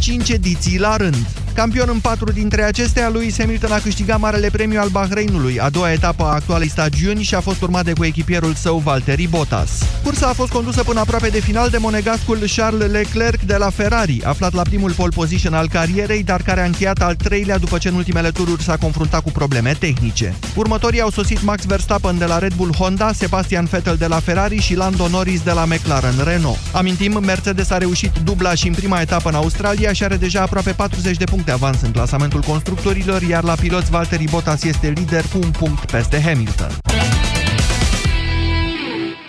5 ediții la rând. Campion în patru dintre acestea, lui Hamilton a câștigat Marele Premiu al Bahreinului, a doua etapă a actualei stagiuni și a fost urmat de coechipierul său Valtteri Bottas. Cursa a fost condusă până aproape de final de monegascul Charles Leclerc de la Ferrari, aflat la primul pole position al carierei, dar care a încheiat al treilea după ce în ultimele tururi s-a confruntat cu probleme tehnice. Următorii au sosit Max Verstappen de la Red Bull Honda, Sebastian Vettel de la Ferrari și Lando Norris de la McLaren Renault. Amintim, Mercedes a reușit dubla și în prima etapă în Australia și are deja aproape 40 de puncte avans în clasamentul constructorilor, iar la piloți Valtteri Bottas este lider cu un punct peste Hamilton.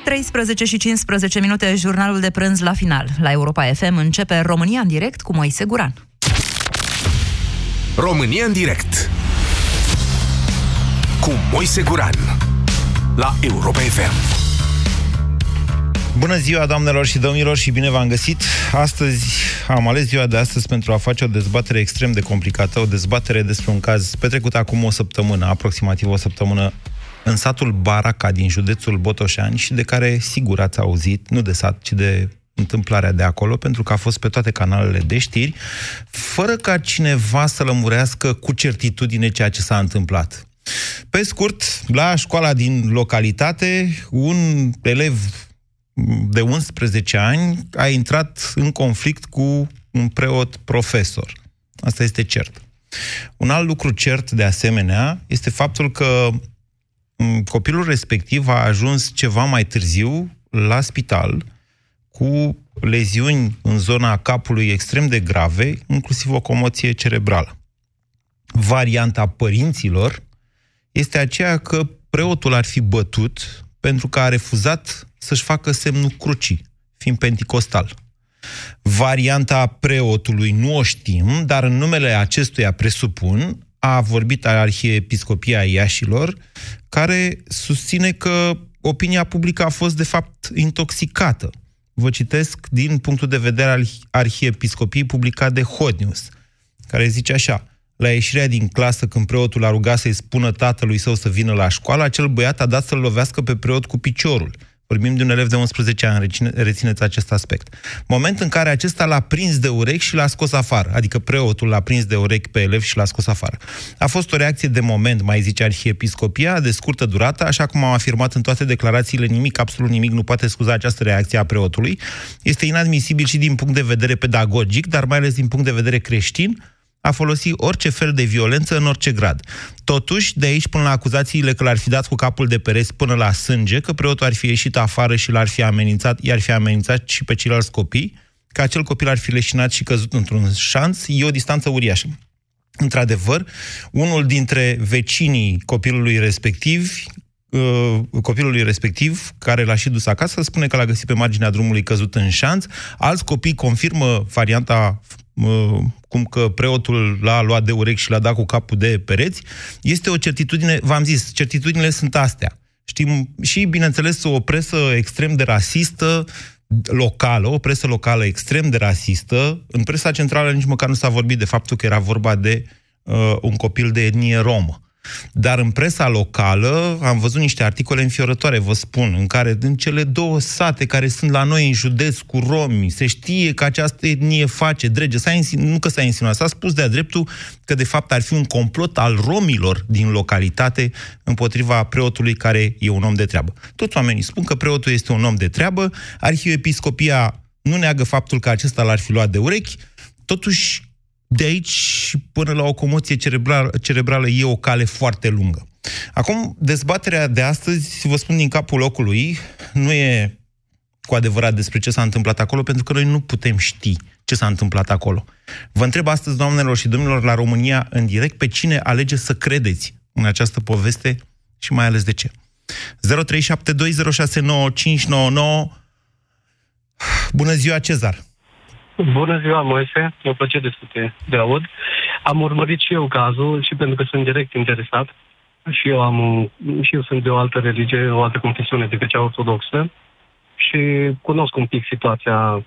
13 și 15 minute, jurnalul de prânz la final. La Europa FM începe România în direct cu Moise Guran. România în direct cu Moise Guran la Europa FM. Bună ziua, doamnelor și domnilor, și bine v-am găsit. Astăzi am ales ziua de astăzi pentru a face o dezbatere extrem de complicată, o dezbatere despre un caz petrecut acum o săptămână, aproximativ o săptămână, în satul Baraca din județul Botoșani și de care sigur ați auzit, nu de sat, ci de întâmplarea de acolo, pentru că a fost pe toate canalele de știri, fără ca cineva să lămurească cu certitudine ceea ce s-a întâmplat. Pe scurt, la școala din localitate, un elev de 11 ani a intrat în conflict cu un preot profesor. Asta este cert. Un alt lucru cert, de asemenea, este faptul că copilul respectiv a ajuns ceva mai târziu la spital cu leziuni în zona capului extrem de grave, inclusiv o comoție cerebrală. Varianta părinților este aceea că preotul ar fi bătut pentru că a refuzat să-și facă semnul crucii, fiind penticostal. Varianta preotului nu o știm, dar în numele acestuia presupun a vorbit Arhiepiscopia Iașilor, care susține că opinia publică a fost de fapt intoxicată. Vă citesc din punctul de vedere al Arhiepiscopiei publicat de Hot News, care zice așa la ieșirea din clasă, când preotul a rugat să-i spună tatălui său să vină la școală, acel băiat a dat să-l lovească pe preot cu piciorul. Vorbim de un elev de 11 ani, rețineți acest aspect. Moment în care acesta l-a prins de urechi și l-a scos afară, adică preotul l-a prins de urechi pe elev și l-a scos afară. A fost o reacție de moment, mai zice arhiepiscopia, de scurtă durată, așa cum am afirmat în toate declarațiile, nimic, absolut nimic nu poate scuza această reacție a preotului. Este inadmisibil și din punct de vedere pedagogic, dar mai ales din punct de vedere creștin, a folosi orice fel de violență în orice grad. Totuși, de aici până la acuzațiile că l-ar fi dat cu capul de pereți până la sânge, că preotul ar fi ieșit afară și l-ar fi amenințat, i-ar fi amenințat și pe ceilalți copii, că acel copil ar fi leșinat și căzut într-un șanț, e o distanță uriașă. Într-adevăr, unul dintre vecinii copilului respectiv, uh, copilului respectiv, care l-a și dus acasă, spune că l-a găsit pe marginea drumului căzut în șanț. Alți copii confirmă varianta cum că preotul l-a luat de urechi și l-a dat cu capul de pereți, este o certitudine, v-am zis, certitudinile sunt astea. Știm și, bineînțeles, o presă extrem de rasistă, locală, o presă locală extrem de rasistă. În presa centrală nici măcar nu s-a vorbit de faptul că era vorba de uh, un copil de etnie romă. Dar în presa locală am văzut niște articole înfiorătoare, vă spun, în care din cele două sate care sunt la noi în județ cu romi, se știe că această etnie face drege. S-a insinu- nu că s-a insinuat, s-a spus de-a dreptul că de fapt ar fi un complot al romilor din localitate împotriva preotului care e un om de treabă. Toți oamenii spun că preotul este un om de treabă, arhiepiscopia nu neagă faptul că acesta l-ar fi luat de urechi, totuși de aici până la o comoție cerebrală, cerebrală e o cale foarte lungă. Acum, dezbaterea de astăzi, vă spun din capul locului, nu e cu adevărat despre ce s-a întâmplat acolo, pentru că noi nu putem ști ce s-a întâmplat acolo. Vă întreb astăzi, doamnelor și domnilor, la România în direct, pe cine alege să credeți în această poveste și mai ales de ce. 0372069599 Bună ziua, Cezar! Bună ziua, Moise. E o plăcere să te, de aud. Am urmărit și eu cazul și pentru că sunt direct interesat. Și eu, am, și eu sunt de o altă religie, o altă confesiune decât cea ortodoxă și cunosc un pic situația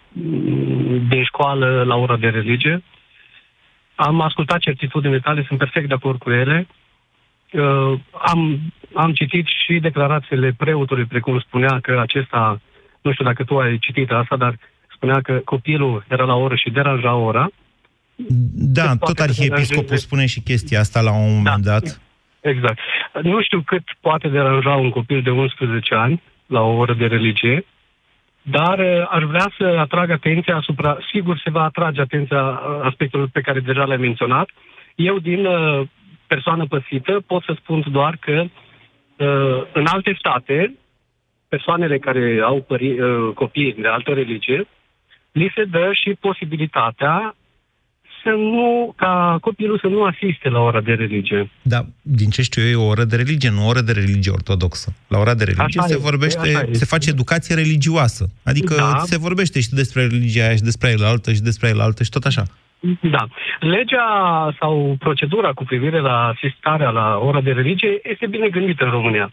din școală la ora de religie. Am ascultat certitudinile tale, sunt perfect de acord cu ele. Uh, am, am citit și declarațiile preotului, precum spunea că acesta, nu știu dacă tu ai citit asta, dar spunea că copilul era la oră și deranja ora Da, cât tot poate arhiepiscopul deranja- spune și chestia asta la un moment Da. dat. Exact. Nu știu cât poate deranja un copil de 11 ani la o oră de religie, dar uh, aș vrea să atrag atenția asupra, sigur se va atrage atenția uh, aspectelor pe care deja le-am menționat. Eu, din uh, persoană păsită, pot să spun doar că uh, în alte state, persoanele care au pări, uh, copii de altă religie, li se dă și posibilitatea să nu, ca copilul să nu asiste la ora de religie. Da, din ce știu eu, e o oră de religie, nu o oră de religie ortodoxă. La ora de religie Așa se este, vorbește, așa este. se face educație religioasă. Adică Da. se vorbește și despre religia aia și despre el altă și despre el altă și tot așa. Da. Legea sau procedura cu privire la asistarea la ora de religie este bine gândită în România.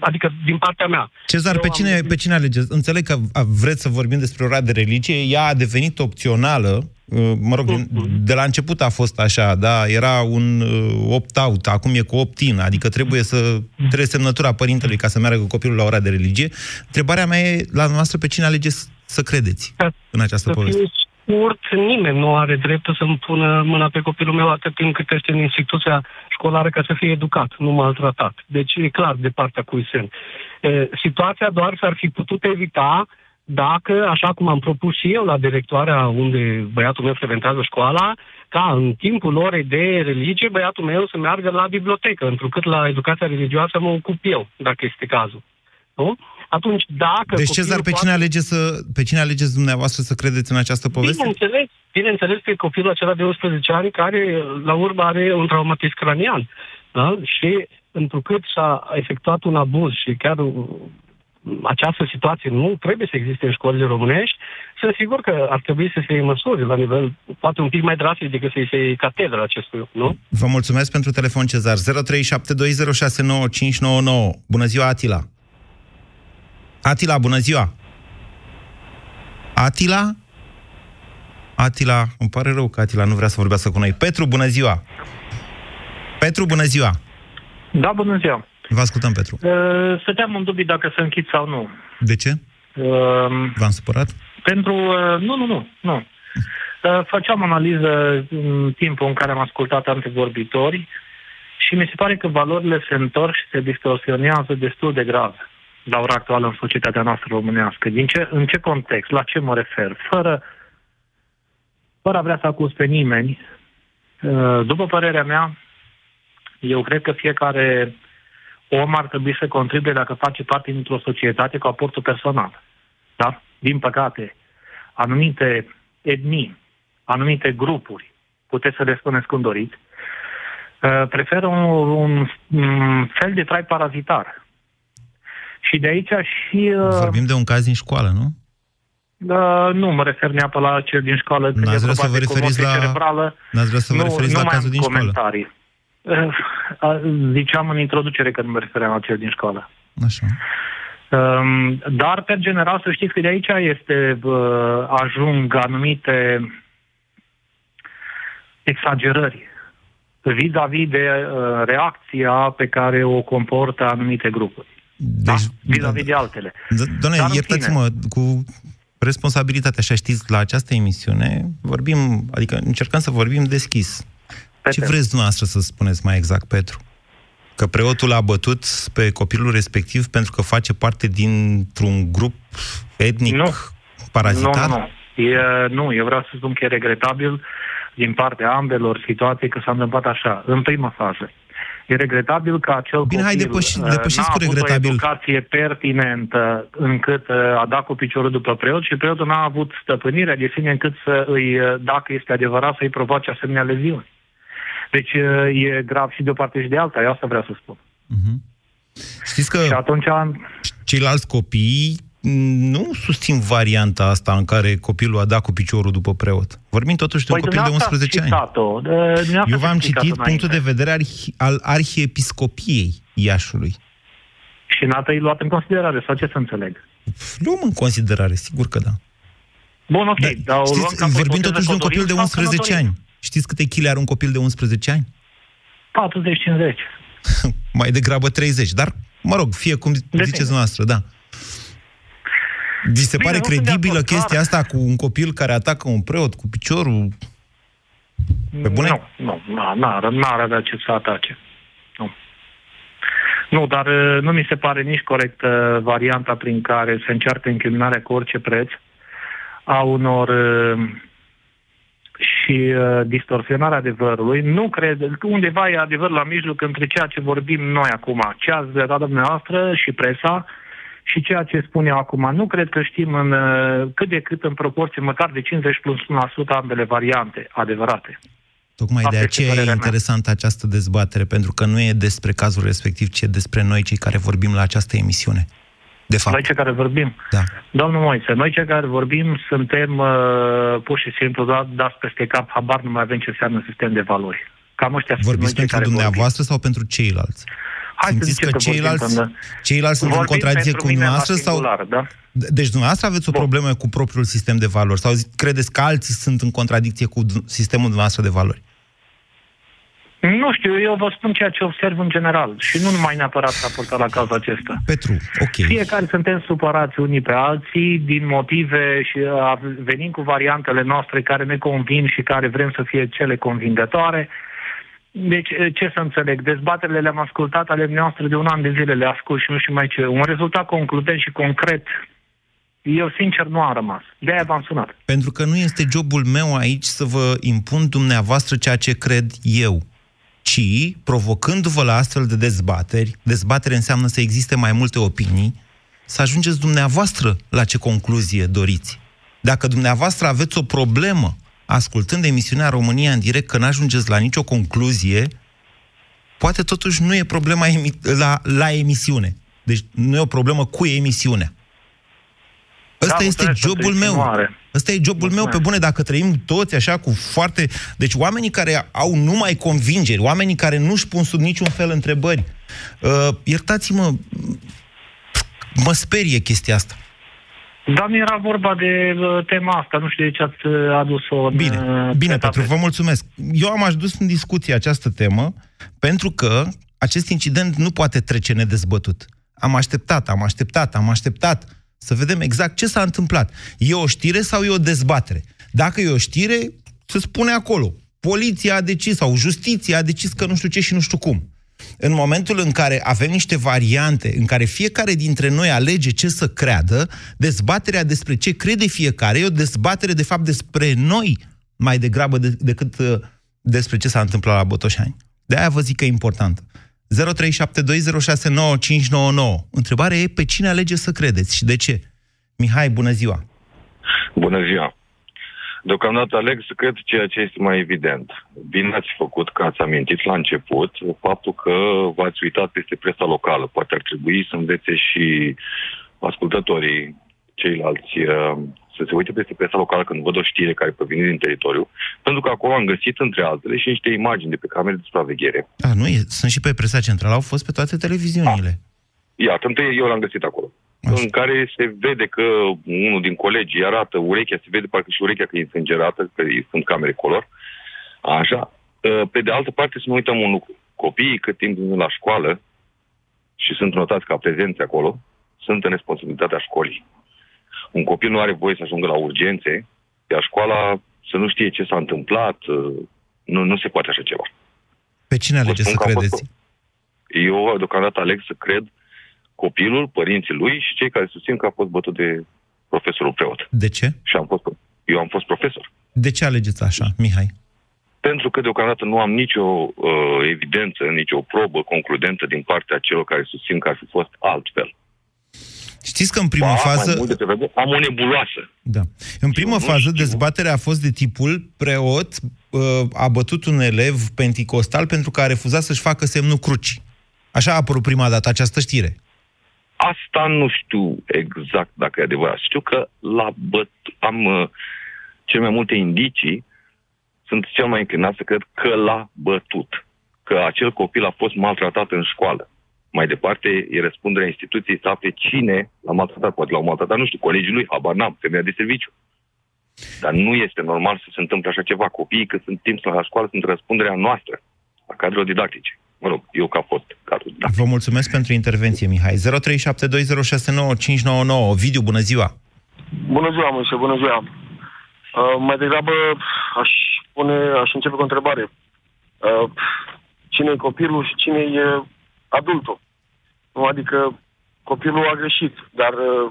Adică din partea mea. Cezar, Eu pe am- cine, pe cine alegeți? Înțeleg că a- vreți să vorbim despre ora de religie, ea a devenit opțională, uh, mă rog, din- de la început a fost așa, da, era un uh, opt-out, acum e cu opt-in, adică trebuie să trebuie semnătura părintelui ca să meargă cu copilul la ora de religie. Întrebarea mea e, la noastră, pe cine alegeți să credeți Ca în această Să poveste? fiu scurt, nimeni nu are dreptul să-mi pună mâna pe copilul meu atât timp cât este în instituția școlară ca să fie educat, nu maltratat. Deci e clar de partea cui sunt. E, Situația doar s-ar fi putut evita dacă, așa cum am propus și eu la directoarea unde băiatul meu frecventează școala, ca în timpul orei de religie băiatul meu să meargă la bibliotecă, întrucât la educația religioasă mă ocup eu, dacă este cazul. Nu? Atunci, dacă... Deci, copilul Cezar, pe poate- cine, alege să, pe cine alegeți dumneavoastră să credeți în această poveste? Bineînțeles, bineînțeles pe copilul acela de 11 ani care, la urmă, are un traumatism cranian. Da? Și întrucât s-a efectuat un abuz și chiar uh, această situație nu trebuie să existe în școlile românești, sunt sigur că ar trebui să se iei măsuri la nivel, poate un pic mai drastic decât să-i se iei catedra acestui, nu? Vă mulțumesc pentru telefon, Cezar. 0372069599. Bună ziua, Atila. Atila, bună ziua. Atila? Atila, îmi pare rău că Atila nu vrea să vorbească cu noi. Petru, bună ziua. Petru, bună ziua. Da, bună ziua. Vă ascultăm, Petru. Uh, Stăteam în dubii dacă să închid sau nu. De ce? Uh, V-am supărat? Pentru... uh, Nu, nu, nu. nu. Uh, Făceam analiză în timpul în care am ascultat antevorbitori și mi se pare că valorile se întorc și se distorsionează destul de grav la ora actuală în societatea noastră românească. Din ce, în ce context? La ce mă refer? Fără, fără a vrea să acuz pe nimeni, uh, după părerea mea, eu cred că fiecare om ar trebui să contribuie dacă face parte dintr-o societate cu aportul personal. Da? Din păcate, anumite etnii, anumite grupuri, puteți să le spuneți cum doriți, uh, preferă un, un, un fel de trai parazitar. Și de aici și... uh, Vorbim de un caz din școală, nu? uh, nu mă refer neapărat la cel din școală, când N-ați e vrea să vorba vă de referiți comoție la- cerebrală. N-ați vrea să vă referiți nu la mai cazul am din școală? comentarii. Uh, uh, Ziceam în introducere că nu mă refeream la cel din școală. Așa. Um, dar, pe general, să știți că de aici este, uh, ajung anumite exagerări vis-a-vis de uh, reacția pe care o comportă anumite grupuri. Da? Deci, Vis-a-vis de altele. D- Doamne, Dar, în iertați-mă, cu responsabilitate, așa știți, la această emisiune vorbim, adică încercăm să vorbim deschis. Pe Ce tema. vreți dumneavoastră să spuneți mai exact, Petru? Că preotul a bătut pe copilul respectiv pentru că face parte dintr-un grup etnic Nu. parazitar? Nu, nu, nu. E, nu, eu vreau să spun că e regretabil din partea ambelor situații că s-a întâmplat așa, în prima fază. E regretabil că acel Bine, hai, copil depăși- uh, depășiți n-a cu avut regretabil. o educație pertinentă încât uh, a dat cu piciorul după preot și preotul n-a avut stăpânirea de sine încât să îi, uh, dacă este adevărat, să-i provoace asemenea leziuni. Deci uh, e grav și de o parte și de alta, eu asta vreau să spun. Mhm. Știți că Și atunci ceilalți copii nu susțin varianta asta în care copilul a dat cu piciorul după preot. Vorbim totuși de un Păi copil de dumneavoastră 11 ați ani. citat-o. Uh, dumneavoastră Eu v-am ați explicat citit punctul de înainte. vedere arhi- al arhiepiscopiei Iașului. Și n-ați luat în considerare, sau ce să înțeleg? Luăm în considerare, sigur că da. Bun, ok. Da, dar o luăm știți, ca vorbim ipoteză totuși de un că o copil de dorim sau că nu 11 dorim? ani. Știți câte chile are un copil de 11 ani? 40-50. Mai degrabă 30. Dar, mă rog, fie cum ziceți noastră, da. Vi se Bine, pare nu sunt de credibilă acord, chestia clar. asta cu un copil care atacă un preot cu piciorul? Pe bune? Nu, nu, n- n-ar, n-ar avea ce să atace. Nu. Nu, dar uh, nu mi se pare nici corectă varianta prin care se încearcă incriminarea cu orice preț a unor uh, și uh, distorsionarea adevărului. Nu cred, undeva e adevăr la mijloc între ceea ce vorbim noi acum, ce ați dat dumneavoastră și presa, și ceea ce spun eu acum. Nu cred că știm în, uh, cât de cât în proporție, măcar de 50 plus 1% ambele variante adevărate. Tocmai Asta de este aceea e părerea mea. interesantă această dezbatere, pentru că nu e despre cazul respectiv, ci e despre noi cei care vorbim la această emisiune. De fapt, Noi cei care vorbim. da. Domnul Moise, noi cei care vorbim suntem uh, pur și simplu da, dați peste cap, habar nu mai avem ce înseamnă sistem de valori. Cam ăștia sunt noi Vorbiți cei pentru care dumneavoastră sau pentru ceilalți? Vorbim. Hai să Simțiți zicem că că vorbim ceilalți, până- ceilalți sunt în vorbim contradicție pentru cu mine la dumneavoastră? Sau... singular, da? Deci dumneavoastră aveți o Bun. problemă cu propriul sistem de valori? Sau zi- credeți că alții sunt în contradicție cu d- sistemul dumneavoastră de valori? Nu știu, eu vă spun ceea ce observ în general și nu numai neapărat raportat la cazul acesta. Petru, ok. Fiecare suntem supărați unii pe alții din motive și uh, venim cu variantele noastre care ne convin și care vrem să fie cele convingătoare. Deci, uh, ce să înțeleg? Dezbaterile le-am ascultat ale noastre de un an de zile, le ascult și nu știu mai ce. Un rezultat concludent și concret, eu sincer nu am rămas. De-aia v-am sunat. Pentru că nu este jobul meu aici să vă impun dumneavoastră ceea ce cred eu, ci, provocându-vă la astfel de dezbateri, dezbatere înseamnă să existe mai multe opinii, să ajungeți dumneavoastră la ce concluzie doriți. Dacă dumneavoastră aveți o problemă ascultând emisiunea România în direct, că n-ajungeți la nicio concluzie, poate totuși nu e problema emi- la, la emisiune. Deci nu e o problemă cu emisiunea. Ăsta Da, este mulțumesc pentru jobul meu. insinuare. Ăsta e jobul meu, Mulțumesc. pe bune, dacă trăim toți așa cu foarte... Deci oamenii care au numai convingeri, oamenii care nu-și pun sub niciun fel întrebări, uh, iertați-mă, mă sperie chestia asta. Dar nu era vorba de uh, tema asta, nu știu de ce ați uh, adus-o în... Bine, uh, bine, pe Petru, tapet. vă mulțumesc. Eu am adus în discuție această temă pentru că acest incident nu poate trece nedezbătut. Am așteptat, am așteptat, am așteptat să vedem exact ce s-a întâmplat. E o știre sau e o dezbatere? Dacă e o știre, se spune acolo. Poliția a decis sau justiția a decis că nu știu ce și nu știu cum. În momentul în care avem niște variante, în care fiecare dintre noi alege ce să creadă, dezbaterea despre ce crede fiecare e o dezbatere, de fapt, despre noi mai degrabă de, decât uh, despre ce s-a întâmplat la Botoșani. De-aia vă zic că e important. 0372069599. Întrebarea e pe cine alege să credeți și de ce. Mihai, bună ziua! Bună ziua! Deocamdată aleg să cred ceea ce este mai evident. Bine ați făcut că ați amintit la început faptul că v-ați uitat peste presa locală. Poate ar trebui să învețe și ascultătorii ceilalți uh, să se uite peste presa locală când văd o știre care provine din teritoriu, pentru că acolo am găsit, între altele, și niște imagini de pe camere de supraveghere. A, nu e, sunt și pe presa centrală, au fost pe toate televiziunile. Iată, întâi eu l-am găsit acolo. Așa. În care se vede că unul din colegii arată urechea, se vede parcă și urechea că e însângerată, că sunt camere color. Așa. Pe de altă parte, să nu uităm un lucru. Copiii, cât timp sunt la școală și sunt notați ca prezenți acolo, sunt în responsabilitatea școlii. Un copil nu are voie să ajungă la urgențe, iar școala să nu știe ce s-a întâmplat, nu, nu se poate așa ceva. Pe cine alege Vă spun să că a fost- credeți? Eu deocamdată aleg să cred copilul, părinții lui și cei care susțin că a fost bătut de profesorul preot. De ce? Și am fost, eu am fost profesor. De ce alegeți așa, Mihai? Pentru că deocamdată nu am nicio uh, evidență, nicio probă concludentă din partea celor care susțin că ar fi fost altfel. Știți că în prima Ba, fază... Mai mult de pe am o nebuloasă. Da. În prima nu fază, știu. dezbaterea a fost de tipul preot uh, a bătut un elev penticostal pentru că a refuzat să-și facă semnul cruci. Așa a apărut prima dată această știre. Asta nu știu exact dacă e adevărat. Știu că la băt... am uh, cel mai multe indicii, sunt cel mai înclinat să cred că l-a bătut. Că acel copil a fost maltratat în școală. Mai departe, e răspunderea instituției să afle cine l-a maltratat. Poate l-au maltratat, nu știu, colegii lui, habar n-am, femeia de serviciu. Dar nu este normal să se întâmple așa ceva. Copiii, când sunt timp la școală, sunt răspunderea noastră, a cadrelor didactice. Mă rog, eu ca fost cadru didactic. Vă mulțumesc pentru intervenție, Mihai. 0372069599. Vidiu, bună ziua! Bună ziua, Moise, bună ziua. Uh, mai degrabă aș spune, aș începe cu o întrebare. Uh, cine e copilul și cine e adultul? Nu, adică copilul a greșit, dar uh,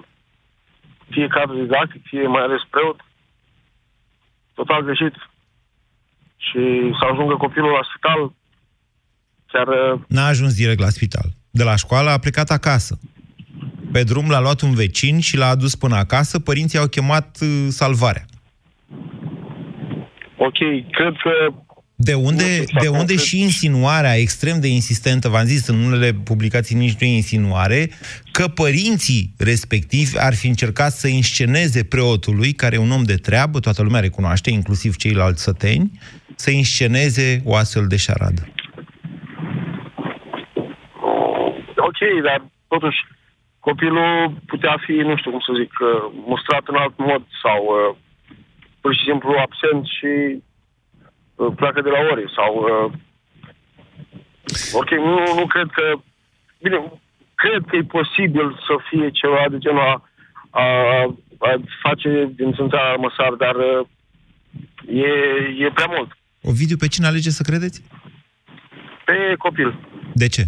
fie cadru didactic, fie mai ales preot, total greșit. Și să ajungă copilul la spital, chiar... uh, N-a ajuns direct la spital. De la școală a plecat acasă. Pe drum l-a luat un vecin și l-a adus până acasă. Părinții au chemat uh, salvarea. Ok, cred că De unde, Nu știu, de sau unde cred- și insinuarea extrem de insistentă, v-am zis, în unele publicații nici nu e insinuare, că părinții respectivi ar fi încercat să insceneze preotului, care e un om de treabă, toată lumea recunoaște, inclusiv ceilalți săteni, să insceneze o astfel de șaradă. Ok, dar totuși copilul putea fi, nu știu cum să zic, uh, mustrat în alt mod sau uh, pur și simplu absent și uh, pleacă de la ore sau... Uh, ok, nu, nu cred că... Bine, cred că e posibil să fie ceva de genul a, a, a face din țânțara măsar, dar uh, e, e prea mult. Ovidiu, pe cine alege să credeți? Pe copil. De ce?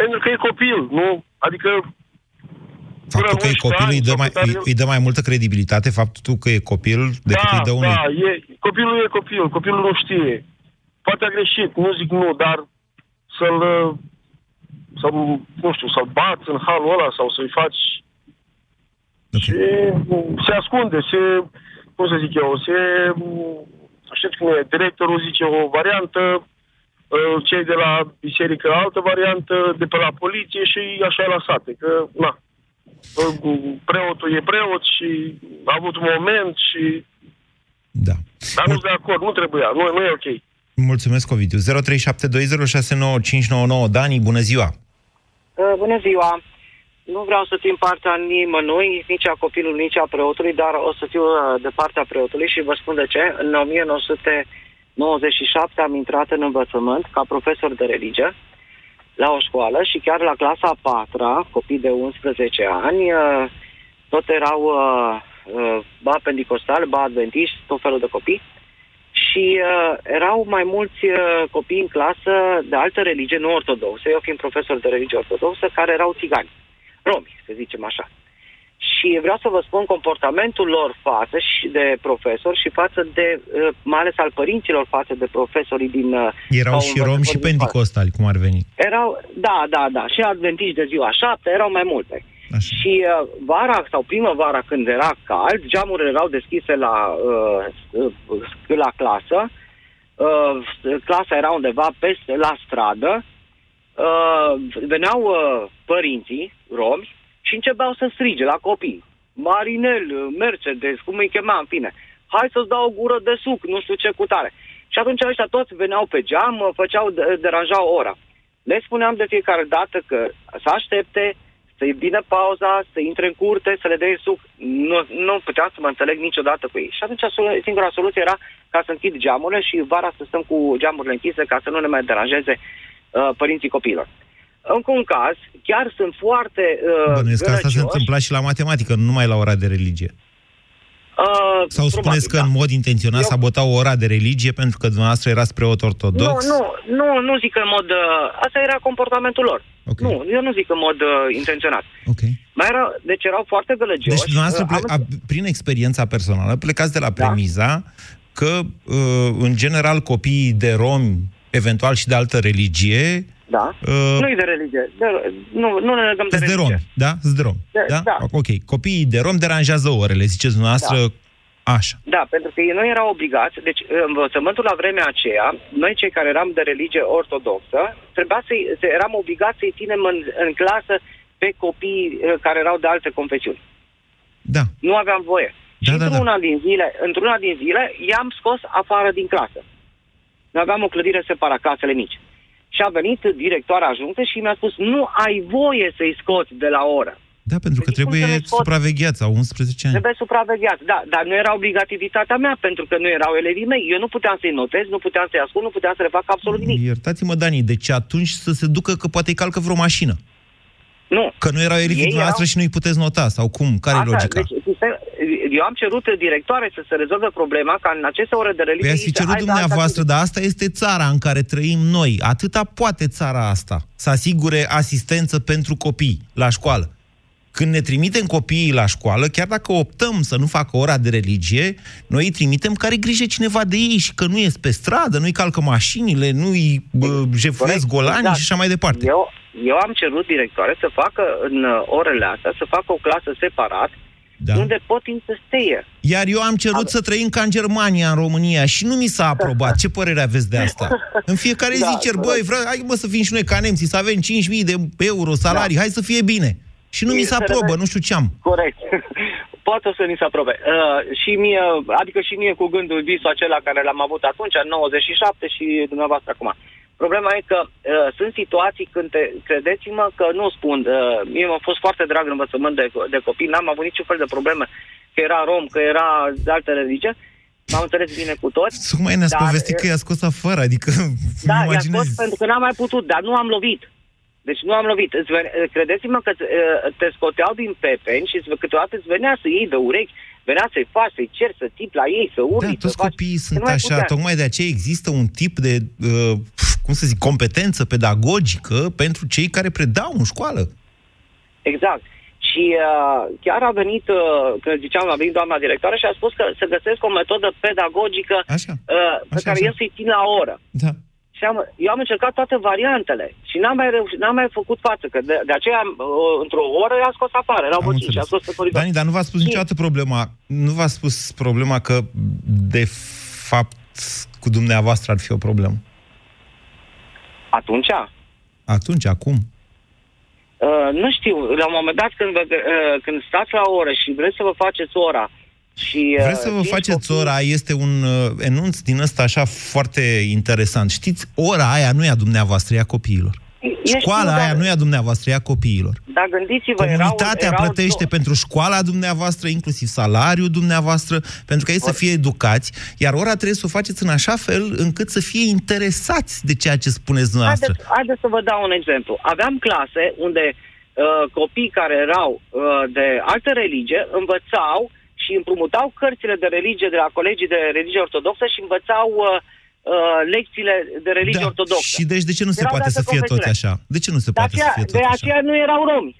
Pentru că e copil, nu? Adică Faptul că e 11 copil îi ani, dă, mai, făcut îi, el- îi dă mai multă credibilitate faptul că e copil decât da, îi dă unui... da, e, copilul e copil, copilul nu știe. Poate a greșit, nu zic nu, dar să-l, să nu știu, să-l bați în halul ăla sau să-i faci... Ok. Și se ascunde, se, cum să zic eu, se, știți cum e, directorul zice o variantă, uh, cei de la biserică altă variantă, de pe la poliție și așa e la sate, că, na, uh, preotul e preot și a avut un moment și Da. dar nu sunt de acord, nu trebuia, nu, nu e ok. Mulțumesc, Ovidiu. 0372069599. Dani, bună ziua! Uh, Bună ziua! Nu vreau să țin partea nimănui, nici a copilului, nici a preotului, dar o să fiu uh, de partea preotului și vă spun de ce. În 1997 am intrat în învățământ ca profesor de religie la o școală și chiar la clasa a patra, copii de 11 ani, uh, tot erau uh, uh, ba pendicostal, ba adventiști, tot felul de copii. Și uh, erau mai mulți uh, copii în clasă de altă religie, nu ortodoxă, eu fiind profesor de religie ortodoxă, care erau țigani, romi, să zicem așa. Și vreau să vă spun comportamentul lor față și de profesor și față de, uh, mai ales al părinților față de profesorii din... uh, Erau sau și romi și învățători din școală. pendicostali, cum ar veni. Erau, da, da, da, și adventiști de ziua șapte, erau mai multe. Așa. Și uh, vara sau primăvara, când era cald, geamurile erau deschise la, uh, uh, la clasă. Uh, clasa era undeva peste la stradă. Uh, veneau uh, părinții romi și începeau să strige la copii. Marinel, Mercedes, cum îi chema, în fine. Hai să-ți dau o gură de suc, nu știu ce cu tare. Și atunci ăștia toți veneau pe geam, uh, făceau, de- deranjau ora. Le spuneam de fiecare dată că să aștepte, să-i vină pauza, să intre în curte, să le dea suc. Nu, nu puteam să mă înțeleg niciodată cu ei. Și atunci solu- singura soluție era ca să închid geamurile și vara să stăm cu geamurile închise ca să nu ne mai deranjeze uh, părinții copiilor. Încă un caz, chiar sunt foarte uh, Bănuiesc că asta se gălăgioși. întâmpla și la matematică, nu numai la ora de religie. Uh, Sau probabil, spuneți că da. în mod intenționat Eu- sabotau ora de religie pentru că dumneavoastră erați preot ortodox? Nu, nu, nu, nu zic în mod... Uh, asta era comportamentul lor. Ok. Nu, eu nu zic în mod uh, intenționat. Ok. Mai era, deci erau foarte gălăgioși. Deci dumneavoastră, Uh, ple- am- a, prin experiența personală, plecați de la Da. premiza că, uh, în general, copiii de romi, eventual și de altă religie, Da. uh, Nu e de religie. De, nu, nu ne legăm de sunt de religie. romi, da? Sunt de romi, De- da? da. Ok. Copiii de romi deranjează orele, ziceți dumneavoastră, așa. Da, pentru că ei nu erau obligați, deci învățământul la vremea aceea, noi cei care eram de religie ortodoxă, trebuia să eram obligați să-i ținem în, în clasă pe copii eh, care erau de alte confesiuni. Da. Nu aveam voie. Da, și da, într-una, din zile, într-una din zile i-am scos afară din clasă. Noi aveam o clădire separat, clasele mici. Și a venit directoarea ajungă și mi-a spus, nu ai voie să-i scoți de la oră. Da, pentru că Deci cum trebuie să ne scot? supravegheați, au 11 ani. Trebuie supravegheați, da, dar nu era obligativitatea mea, pentru că nu erau elevii mei. Eu nu puteam să-i notez, nu puteam să-i ascult, nu puteam să le fac absolut nimic. Iertați-mă, Dani, deci atunci să se ducă că poate îi calcă vreo mașină. Nu. Că nu erau elevii Ei dumneavoastră erau- și nu-i puteți nota, sau cum? Care e logica? Deci, sistem, eu am cerut directoare să se rezolve problema ca în aceste ore de religie... Păi ați fi să cerut aibă dumneavoastră, altă dar asta este țara în care trăim noi. Atâta poate țara asta să asigure asistență pentru copii la școală. Când ne trimitem copiii la școală, chiar dacă optăm să nu facă ora de religie, noi îi trimitem care grijă cineva de ei și că nu ies pe stradă, nu-i calcă mașinile, nu-i bă, jefuiesc golani exact. și așa mai departe. Eu, eu am cerut directoare să facă în uh, orele astea, să facă o clasă separat, Da. unde pot interstea. Iar eu am cerut să trăim ca în Germania, în România, și nu mi s-a aprobat. Ce părere aveți de asta? În fiecare Da, zi cer, băi, corect. vreau, hai mă să fim și noi ca nemții, să avem 5.000 de euro salarii, hai să fie bine. Și nu E, mi se să aprobă, rămâne- nu știu ce am. Corect. Poate să ni se aprobe. Uh, și mie, adică și mie cu gândul visul acela care l-am avut atunci, în 97 și dumneavoastră acum. Problema e că uh, sunt situații când, te, credeți-mă că nu spun, uh, mie m-a fost foarte drag în învățământ de, de copii, n-am avut niciun fel de probleme că era rom, că era de alte religie, m-am înțeles bine cu toți. Tocmai ne-ați dar, povestit că i-a scos afară, adică Da, îmi i-a scos imaginez. pentru că n-am mai putut, dar nu am lovit. Deci nu am lovit. Îți vene- Credeți-mă că uh, te scoteau din pepeni și îți- câteodată îți venea să iei de urechi, venea să-i faci, să-i cer, să tip la ei, să urli, Da, toți să faci. copiii Nu sunt mai așa, putea. tocmai de aceea există un tip de, uh, cum să zic, competență pedagogică pentru cei care predau în școală. Exact. Și uh, chiar a venit, uh, când ziceam, a venit doamna directoare și a spus că să găsesc o metodă pedagogică Așa. uh, pe Așa, care așa. eu să-i țin la oră. Da. Și am, eu am încercat toate variantele și n-am mai, reușit, n-am mai făcut față, că de, de aceea, uh, într-o oră, i-a scos afară, erau Am băciși, înțeles. a scos pe coridor. Dani, dar nu v-a spus Și- niciodată problema, nu v-a spus problema că de fapt cu dumneavoastră ar fi o problemă. Atunci, Atunci, acum. Uh, nu știu, la un moment dat când, vă, uh, când stați la oră și vreți să vă faceți ora și... Uh, Vreți să vă cinci faceți copii- ora, este un uh, enunț din ăsta așa foarte interesant. Știți, ora aia nu e a dumneavoastră, e a copiilor. Eu Școala știu, aia dar- nu e a dumneavoastră, e a copiilor. Dar gândiți-vă, Comunitatea erau, erau plătește două- pentru școala dumneavoastră, inclusiv salariul dumneavoastră, pentru că ei să fie educați, iar ora trebuie să o faceți în așa fel încât să fie interesați de ceea ce spuneți dumneavoastră. Haideți, haideți să vă dau un exemplu. Aveam clase unde uh, copii care erau uh, de altă religie învățau și împrumutau cărțile de religie de la colegii de religie ortodoxă și învățau uh, uh, lecțiile de religie Da, ortodoxă. Și deci de ce nu se Erau poate de să altă fie toți confesiune. așa? De ce nu se De poate să aceea, fie de toți așa? aceea nu erau romi.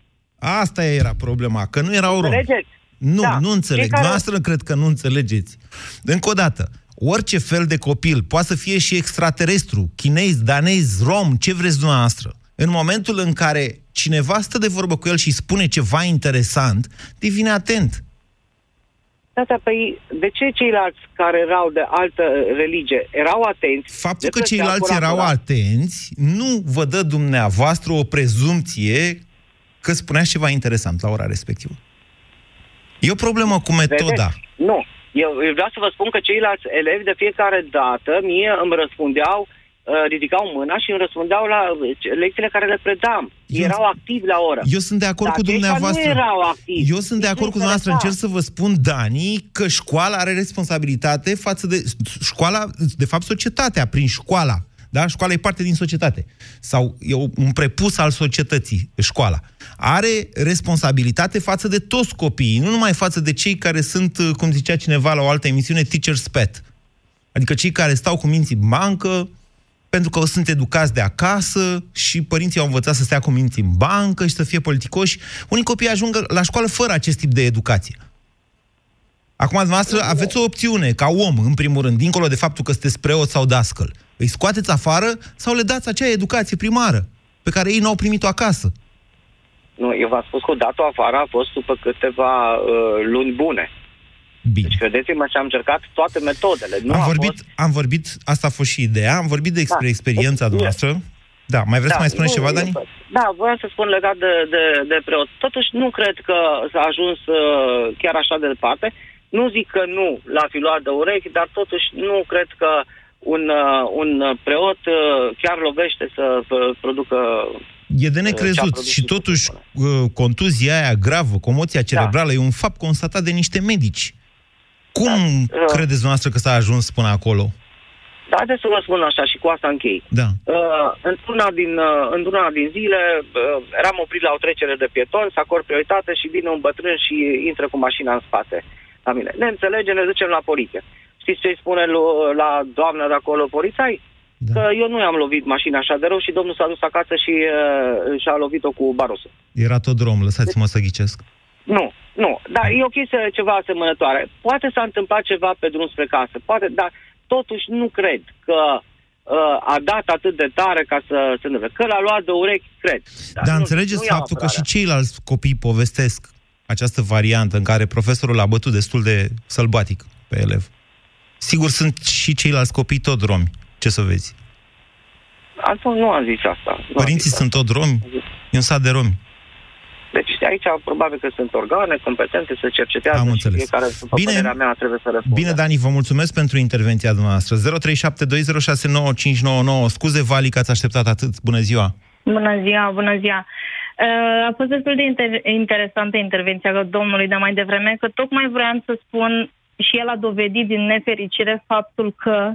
Asta era problema, că nu erau romi. Înțelegeți? Nu, Da. nu înțeleg. Cei care- Noastră cred că nu înțelegeți. Încă o dată, orice fel de copil, poate să fie și extraterestru, chinez, danez, rom, ce vreți dumneavoastră. În momentul în care cineva stă de vorbă cu el și spune ceva interesant, devine atent. Da, da, păi de ce ceilalți care erau de altă religie erau atenți? Faptul de că ceilalți acolo, erau acolo? atenți nu vă dă dumneavoastră o prezumție că spuneați ceva interesant la ora respectivă. E o problemă cu metoda. Vedeți? Nu. Eu, eu vreau să vă spun că ceilalți elevi de fiecare dată mie îmi răspundeau, uh, ridicau mâna și îmi răspundeau la uh, lecțiile care le predam. Eu- erau activi la oră. Eu sunt de acord Dar cu aceștia dumneavoastră. nu erau activi. Eu sunt de Nici acord nu cu dumneavoastră. interesa. Încerc să vă spun, Dani, că școala are responsabilitate față de... Școala, de fapt, societatea, prin școala. Da? Școala e parte din societate. Sau e un prepus al societății, școala. Are responsabilitate față de toți copiii, nu numai față de cei care sunt, cum zicea cineva la o altă emisiune, teacher's pet. Adică cei care stau cu minții în bancă, pentru că sunt educați de acasă și părinții au învățat să stea cu minții în bancă și să fie politicoși. Unii copii ajung la școală fără acest tip de educație. Acum, dumneavoastră, aveți o opțiune, ca om, în primul rând, dincolo de faptul că sunteți preot sau dascăl. Îi scoateți afară sau le dați acea educație primară, pe care ei n-au primit-o acasă. Nu, eu v-am spus că dat-o afară a fost după câteva uh, luni bune. Bine. Deci credeți-mă și am încercat toate metodele. Nu am, a vorbit, fost... am vorbit, asta a fost și ideea, am vorbit despre Da. experiența Deci, dumneavoastră. Da, mai vreți să mai spuneți nu, ceva, Dani? Da, voiam să spun legat de, de, de preot. Totuși nu cred că s-a ajuns uh, chiar așa de departe. Nu zic că nu l-a fi luat de urechi, dar totuși nu cred că un, uh, un preot uh, chiar lovește să uh, producă... E de ce-a necrezut produs și în totuși școală. uh, contuzia aia gravă, comoția cerebrală, e un fapt constatat de niște medici. Cum Da. credeți dumneavoastră că s-a ajuns până acolo? Dar haideți să vă spun așa și cu asta închei. Da. Uh, într-una, din, uh, într-una din zile uh, eram oprit la o trecere de pietoni, să acord prioritate și vine un bătrân și intră cu mașina în spate. familie. Ne înțelegem, ne ducem la poliție. Știți ce îi spune lu- la doamna de acolo polițai? Da. Că eu nu i-am lovit mașina așa de rău și domnul s-a dus acasă și uh, și-a lovit-o cu barosul. Era tot drom, lăsați-mă să ghicesc. Nu, nu, dar e o chestie ceva asemănătoare. Poate s-a întâmplat ceva pe drum spre casă, poate, dar totuși nu cred că uh, a dat atât de tare ca să se întâmple. Că l-a luat de urechi, cred. Dar nu- înțelegeți nu iau faptul că și apărarea. ceilalți copii povestesc această variantă în care profesorul a bătut destul de sălbatic pe elev. Sigur, sunt și ceilalți copii tot romi. Ce să vezi? Altfel nu am zis asta. Nu am Părinții zis sunt tot romi? E un sat de romi. Deci aici probabil că sunt organe competente să cercetează Am și înțeles. fiecare, după Bine. părerea mea, trebuie să răspundă. Bine, Dani, vă mulțumesc pentru intervenția dumneavoastră. 0372069599. Scuze, Vali, că ați așteptat atât. Bună ziua! Bună ziua, bună ziua. Uh, A fost destul de inter- interesantă intervenția domnului de mai devreme, că tocmai vreau să spun și el a dovedit din nefericire faptul că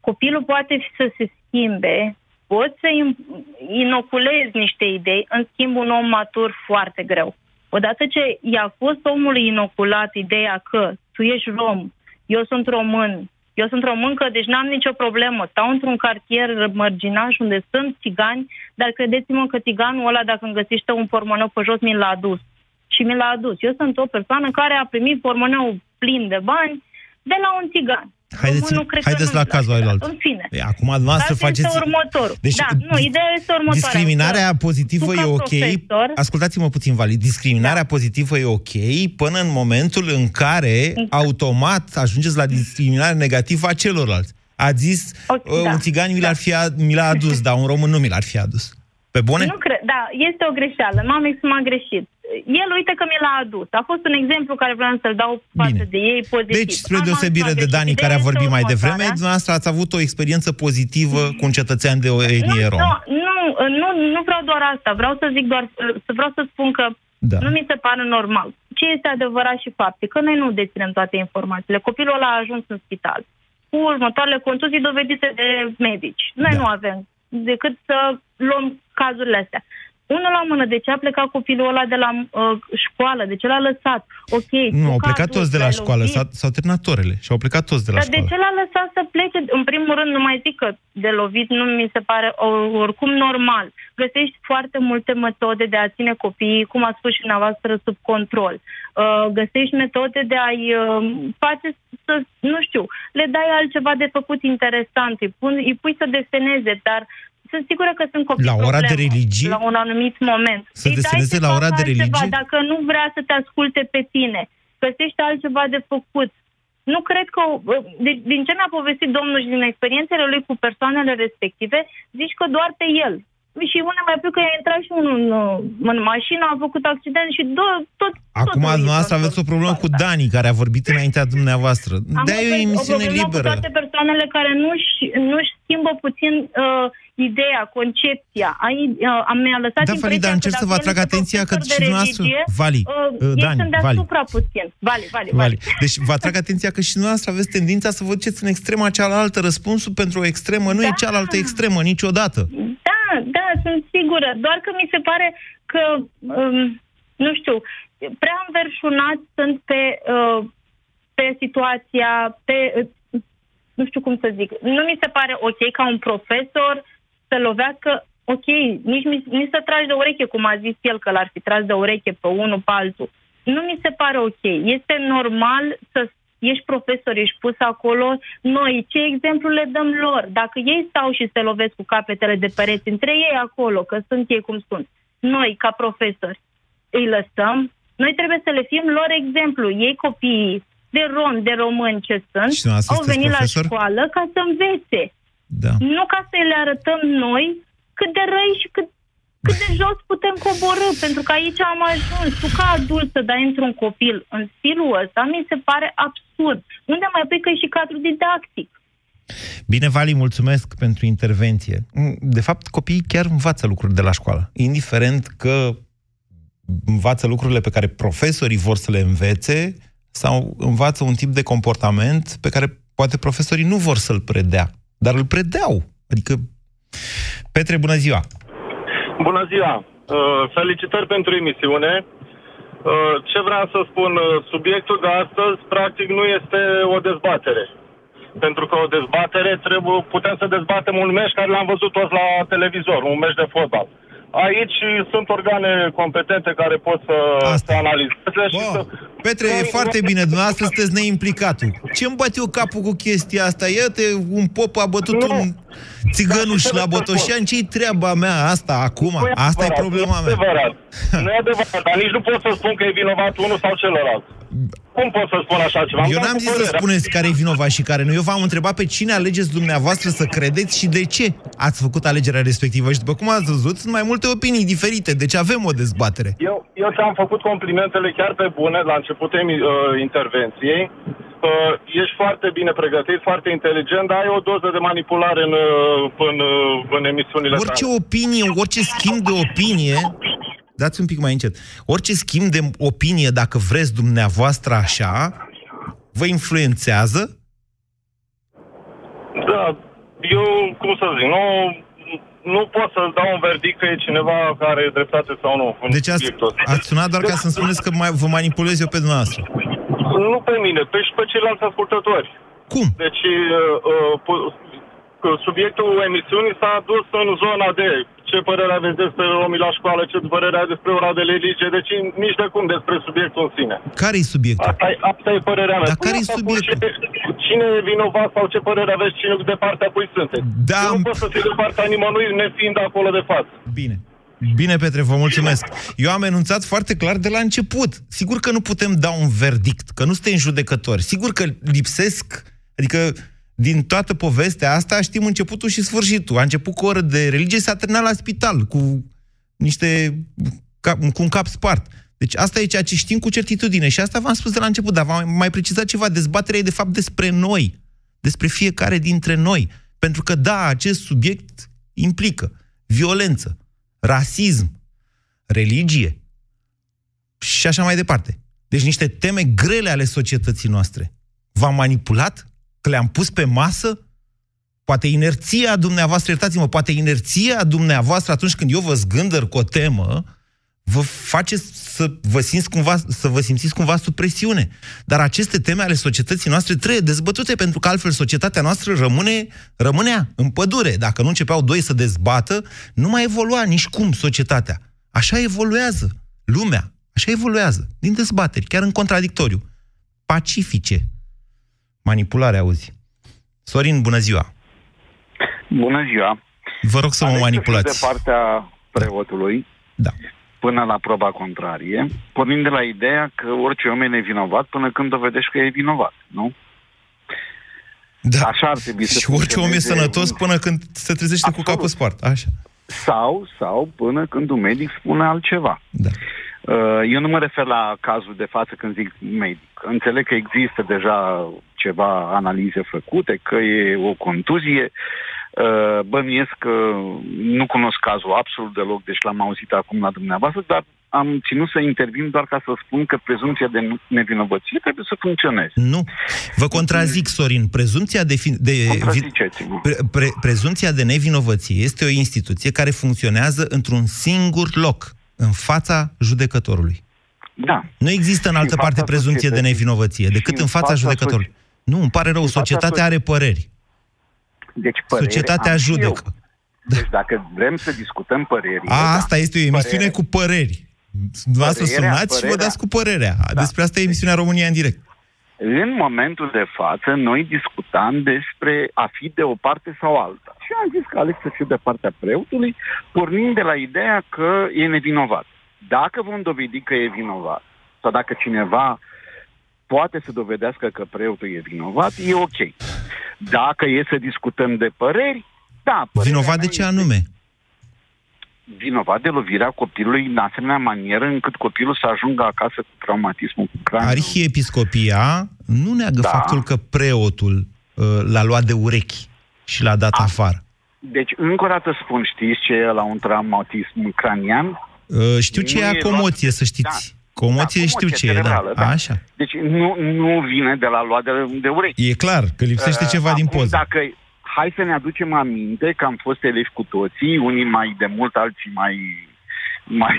copilul poate să se schimbe, poți să im- inoculezi niște idei, în schimb un om matur foarte greu. Odată ce i-a fost omului inoculat ideea că tu ești rom, eu sunt român, eu sunt româncă, deci n-am nicio problemă. Stau într-un cartier mărginaș unde sunt țigani, dar credeți-mă că țiganul ăla, dacă îmi găsește un pormoneu pe jos, mi l-a adus. Și mi l-a adus. Eu sunt o persoană care a primit pormoneu plin de bani de la un țigan. Haideți, Românul cred că haideți nu la mi l-a cazul dat. alalt. În fine. E, acum, dumneavoastră Asta faceți... este următorul. Deci, da, nu, ideea este următoarea. Discriminarea Că pozitivă tu, ca e ok. profesor, Ascultați-mă puțin, Vali. Discriminarea Da. pozitivă e ok până în momentul în care automat ajungeți la discriminare negativă a celorlalți. A zis, Ok, uh, da. un țigan mi l-ar fi a, mi l-a adus, dar un român nu mi l-ar fi adus. Pe bune? Nu cred, da, este o greșeală. M-am exprimat greșit. El, uite că mi l-a adus. A fost un exemplu care vreau să-l dau față Bine. de ei pozitiv. Deci, spre Am deosebire exprimat de greșit. Dani, Ideea care a este vorbit mai devreme, următoarea. dumneavoastră ați avut o experiență pozitivă cu un cetățean de etnie rom. Nu, nu, nu, nu vreau doar asta. Vreau să zic doar, să vreau să spun că Da. nu mi se pare normal. Ce este adevărat și fapt e că noi nu deținem toate informațiile. Copilul ăla a ajuns în spital cu următoarele contuții dovedite de medici. Noi Da. nu avem decât să luăm cazurile astea. Unul la mână, de ce a plecat copilul ăla de la uh, școală? De ce l-a lăsat? Ok. Nu, tu au ca plecat adult toți de la l-ai școală, lovit, s-au, s-au terminat orele și au plecat toți de la dar de școală. ce l-a lăsat să plece? În primul rând, nu mai zic că de lovit nu mi se pare o- oricum normal. Găsești foarte multe metode de a ține copiii, cum a spus și dumneavoastră, sub control. Uh, găsești metode de a-i uh, face să, nu știu, le dai altceva de făcut interesant, îi, pun, îi pui să deseneze, dar sunt sigură că sunt copii La ora de problemă, religie? La un anumit moment. Să Îi dai deseneze să la ora facă de altceva, religie? Dacă nu vrea să te asculte pe tine, găsești altceva de făcut. Nu cred că, de, din ce mi-a povestit domnul și din experiențele lui cu persoanele respective, zici că doar pe el. Și una mai că a intrat și unul în, în mașină, a făcut accident și do- tot... Acum, tot dumneavoastră aveți o problemă cu Dani, care a vorbit înaintea dumneavoastră. Am de e o o emisiune problemă liberă. cu toate persoanele care nu-și, nu-și schimbă puțin uh, ideea, concepția. Ai, uh, am mi-a lăsat Da, Vali, impresia dar încerc că să vă dacă el atrag este atenția că profesor și de dumneavoastră- religie, Vali, uh, uh, ei Dani, sunt Vali. deasupra puțin. Vali, Vali, Vali. Vali. Deci vă atrag atenția că și dumneavoastră aveți tendința să vă duceți în extrema cealaltă. Răspunsul pentru o extremă nu e Da. cealaltă extremă niciodată. Da, da, sunt sigură. Doar că mi se pare că, um, nu știu, prea înverșunați sunt pe, uh, pe situația, pe, uh, nu știu cum să zic, nu mi se pare ok ca un profesor să lovească, ok, nici, mi- nici să tragi de ureche, cum a zis el, că l-ar fi tras de ureche pe unul, pe altul. Nu mi se pare ok. Este normal să ești profesor, ești pus acolo, noi ce exemplu le dăm lor? Dacă ei stau și se lovesc cu capetele de pereți între ei acolo, că sunt ei cum sunt, noi ca profesori îi lăsăm, noi trebuie să le fim lor exemplu. Ei copiii de rom, de români ce sunt, Și dumneavoastră au sunteți venit profesor? la școală ca să învețe. Da. Nu ca să le arătăm noi cât de răi și cât, cât de jos putem coborâ, pentru că aici am ajuns. Tu ca adult să dai într-un copil în stilul ăsta, mi se pare absurd. Unde mai pui că e și cadru didactic? Bine, Vali, mulțumesc pentru intervenție. De fapt, copiii chiar învață lucruri de la școală. Indiferent că învață lucrurile pe care profesorii vor să le învețe sau învață un tip de comportament pe care poate profesorii nu vor să-l predea, dar îl predeau. Adică, Petre, bună ziua! Bună ziua! Uh, felicitări pentru emisiune. Uh, Ce vreau să spun, uh, subiectul de astăzi practic nu este o dezbatere. Pentru că o dezbatere trebuie, putem să dezbatem un meci care l-am văzut toți la televizor, un meci de fotbal. Aici sunt organe competente care pot să, să analizeze și să... Petre, e foarte bine, dumneavoastră sunteți neimplicatul. Ce-mi bat eu capul cu chestia asta? Iată, un pop a bătut Nu. un țigănuș Dar ce la să vă Botoșan. Ce-i treaba mea asta acum? Nu e Asta e adevărat, problema nu e mea. adevărat. Nu e adevărat, dar nici nu pot să spun că e vinovat unul sau celălalt. Cum pot să spun așa ceva? Am Eu dat n-am cu zis să părerea. spuneți care e vinovat și care nu. Eu v-am întrebat pe cine alegeți dumneavoastră să credeți și de ce ați făcut alegerea respectivă. Și după cum ați văzut, sunt mai multe opinii diferite. Deci avem o dezbatere. Eu, eu ți-am făcut complimentele chiar pe bune la începutul uh, intervenției. Uh, ești foarte bine pregătit, foarte inteligent, dar ai o doză de manipulare în, uh, în, uh, în emisiunile Orice tale. opinie, orice schimb de opinie, dați un pic mai încet, orice schimb de opinie, dacă vreți dumneavoastră așa, vă influențează? Da, eu, cum să zic, nu, nu pot să dau un verdict că e cineva care e dreptate sau nu. în Deci ați, subiectul ăsta. ați sunat doar ca să-mi spuneți că mai, vă manipulez eu pe dumneavoastră. Nu pe mine, pe și pe ceilalți ascultători. Cum? Deci, uh, uh, pu- că subiectul emisiunii s-a dus în zona de ce părere aveți despre romii la școală, ce părere aveți despre ora de religie, deci nici de cum despre subiectul în sine. Care-i subiectul? Asta e, asta e părerea mea. Dar care-i Spune asta cu subiectul? Cine, cine e vinovat sau ce părere aveți cine de partea cui sunteți? Da, Eu nu pot să fiu de partea nimănui nefiind acolo de față. Bine. Bine, Petre, vă mulțumesc. Eu am enunțat foarte clar de la început. Sigur că nu putem da un verdict, că nu suntem judecători. Sigur că lipsesc, adică din toată povestea asta știm începutul și sfârșitul. A început cu o oră de religie, s-a terminat la spital cu niște cap, cu un cap spart. Deci asta e ceea ce știm cu certitudine și asta v-am spus de la început, dar v-am mai precizat ceva. Dezbaterea e de fapt despre noi, despre fiecare dintre noi. Pentru că da, acest subiect implică violență, rasism, religie și așa mai departe. Deci niște teme grele ale societății noastre. V-am manipulat? Că le-am pus pe masă? Poate inerția dumneavoastră, iertați-mă, poate inerția dumneavoastră atunci când eu vă zgândăr cu o temă, vă face să vă, simți cumva, să vă simțiți cumva sub presiune. Dar aceste teme ale societății noastre trebuie dezbătute, pentru că altfel societatea noastră rămâne, rămânea în pădure. Dacă nu începeau doi să dezbată, nu mai evolua nici cum societatea. Așa evoluează lumea, așa evoluează, din dezbateri, chiar în contradictoriu. Pacifice. Manipulare, auzi. Sorin, bună ziua! Bună ziua! Vă rog să mă Ales să fiu manipulați. de partea preotului Da. până la proba contrarie, pornind de la ideea că orice om e nevinovat până când dovedești că e vinovat, nu? Da. Așa ar trebui să Și orice om e funcționeze. sănătos până când se trezește cu capul spart. Așa. Sau, sau până când un medic spune altceva. Da. Uh, Eu nu mă refer la cazul de față când zic medic. Înțeleg că există deja ceva analize făcute, că e o contuzie. Uh, Bănuiesc că nu cunosc cazul absolut deloc, deci l-am auzit acum la dumneavoastră, dar am ținut să intervin doar ca să spun că prezumția de nevinovăție trebuie să funcționeze. Nu. Vă contrazic, Sorin. Prezumția de, fi, de Contraziceți-mă. pre, pre, prezumția de nevinovăție este o instituție care funcționează într-un singur loc, în fața judecătorului. Da. Nu există în Și altă în parte fața prezumție de societății. nevinovăție, decât Și în în fața fața judecătorului. Nu, îmi pare rău, în fața societatea soci- are păreri. Deci părere Societatea am și judecă. eu. Deci dacă vrem să discutăm părerile... A, da, asta este o emisiune părere- cu păreri. Dumneavoastră Părerea, sunați și vă părerea. dați cu părerea. Da. Despre asta e emisiunea România în direct. În momentul de față, noi discutam despre a fi de o parte sau alta. Și am zis că aleg să fiu de partea preotului, pornind de la ideea că e nevinovat. Dacă vom dovedi că e vinovat, sau dacă cineva poate să dovedească că preotul e vinovat, e ok. Dacă e să discutăm de păreri, da, părerea Vinovat de mea ce este anume? Vinovat de lovirea copilului în asemenea manieră încât copilul să ajungă acasă cu traumatismul cu craniul. Arhiepiscopia nu neagă Da. faptul că preotul uh, l-a luat de urechi și l-a dat afară. Deci, încă o dată spun, știți ce e la un traumatism cranian? Uh, știu ce Nu e e acomoție, luat- să știți. Da. Comoție Da, știu comoție ce e, da. cerebrală, da. Așa. Deci nu, nu vine de la luat de, de urechi. E clar că lipsește Uh, ceva din acum, poză. Dacă, hai să ne aducem aminte că am fost elevi cu toții, unii mai de mult, alții mai, mai,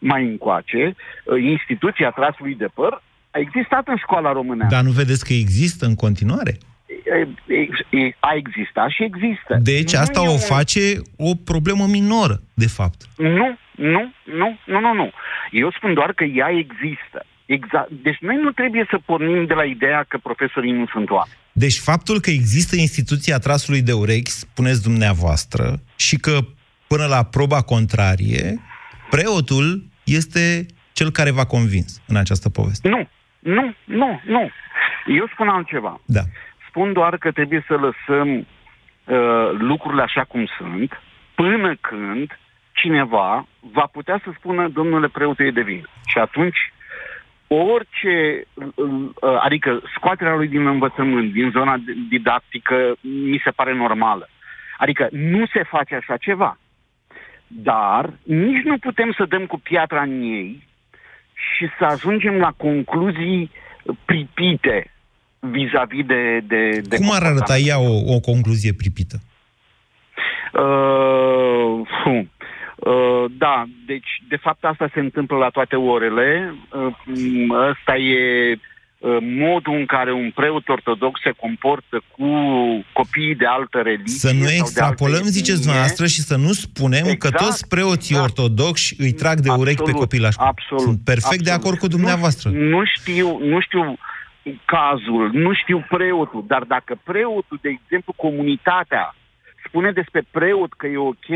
mai încoace, uh, instituția trasului de păr a existat în școala românească. Dar nu vedeți că există în continuare? E- e- e- A existat și există. Deci Nu asta e o un- face o problemă minoră, de fapt. Nu, nu, nu, nu, nu, nu. Eu spun doar că ea există. Exact. Deci noi nu trebuie să pornim de la ideea că profesorii nu sunt oameni. Deci faptul că există instituția trasului de urechi, spuneți dumneavoastră, și că până la proba contrarie, preotul este cel care v-a convins în această poveste. Nu, nu, nu, nu. Eu spun altceva. Da. Spun doar că trebuie să lăsăm uh, lucrurile așa cum sunt, până când cineva va putea să spună, domnule preote, e de vină. Și atunci, orice, uh, uh, adică scoaterea lui din învățământ, din zona didactică, mi se pare normală. Adică nu se face așa ceva. Dar nici nu putem să dăm cu piatra în ei și să ajungem la concluzii pripite vis-a-vis de... de, de Cum ar arăta ea o, o concluzie pripită? Uh, fu. Uh, da, deci de fapt asta se întâmplă la toate orele. Uh, m, ăsta e uh, modul în care un preot ortodox se comportă cu copiii de altă religie. Să nu sau de altă extrapolăm, etnie. ziceți dumneavoastră, și să nu spunem că Exact, toți preoții exact. ortodoxi îi trag de urechi pe Absolut, copilași. Absolut. Sunt perfect de absolut. acord cu dumneavoastră. Nu, nu știu, nu știu cazul, nu știu preotul, dar dacă preotul, de exemplu, comunitatea spune despre preot că e ok,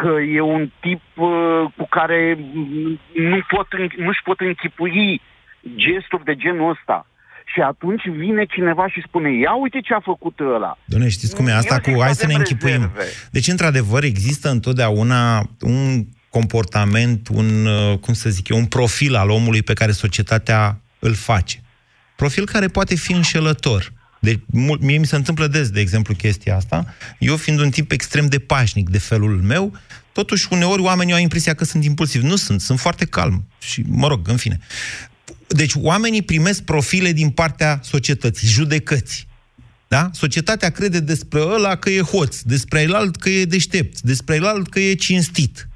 că e un tip uh, cu care mm, nu pot, în- nu-și pot închipui gesturi de genul ăsta. Și atunci vine cineva și spune, ia uite ce a făcut ăla. Doamne, știți cum e asta Eu cu zic hai că să ne avem închipuim. rezerve. Deci, într-adevăr, există întotdeauna un comportament, un, uh, cum să zic eu, un profil al omului pe care societatea îl face. Profil care poate fi înșelător. Deci, mul- mie mi se întâmplă des, de exemplu, chestia asta. Eu fiind un tip extrem de pașnic de felul meu, totuși uneori oamenii au impresia că sunt impulsivi. Nu sunt, sunt foarte calm. Și, mă rog, în fine. Deci oamenii primesc profile din partea societății, judecăți. Da? Societatea crede despre ăla că e hoț, despre elalt că e deștept, despre elalt că e cinstit.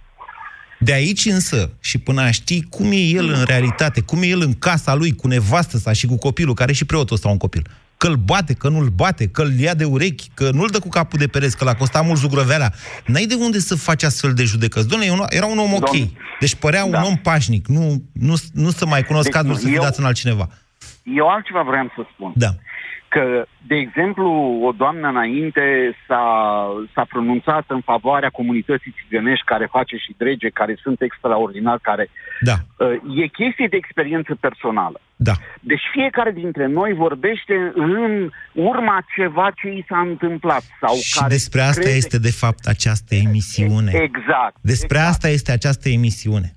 De aici însă, și până a ști cum e el în realitate, cum e el în casa lui, cu nevastă sa și cu copilul, care e și preotul ăsta un copil, că îl bate, că nu-l bate, că îl ia de urechi, că nu-l dă cu capul de pereți, că l-a costat mult zugrăveala. N-ai de unde să faci astfel de judecăți. Doamne, era un om ok. Domn- Deci părea un Da. om pașnic. Nu, nu, nu să mai cunosc Deci cazul nu, să fi eu- dat în altcineva. Eu altceva vreau să spun. Da. Că, de exemplu, o doamnă înainte s-a, s-a pronunțat în favoarea comunității țigănești care face și drege, care sunt extraordinari, care... Da. Uh, e chestie de experiență personală. Da. Deci fiecare dintre noi vorbește în urma ceva ce i s-a întâmplat. Sau Și care despre asta crede... este, de fapt, această emisiune. Exact. Despre exact. asta este această emisiune.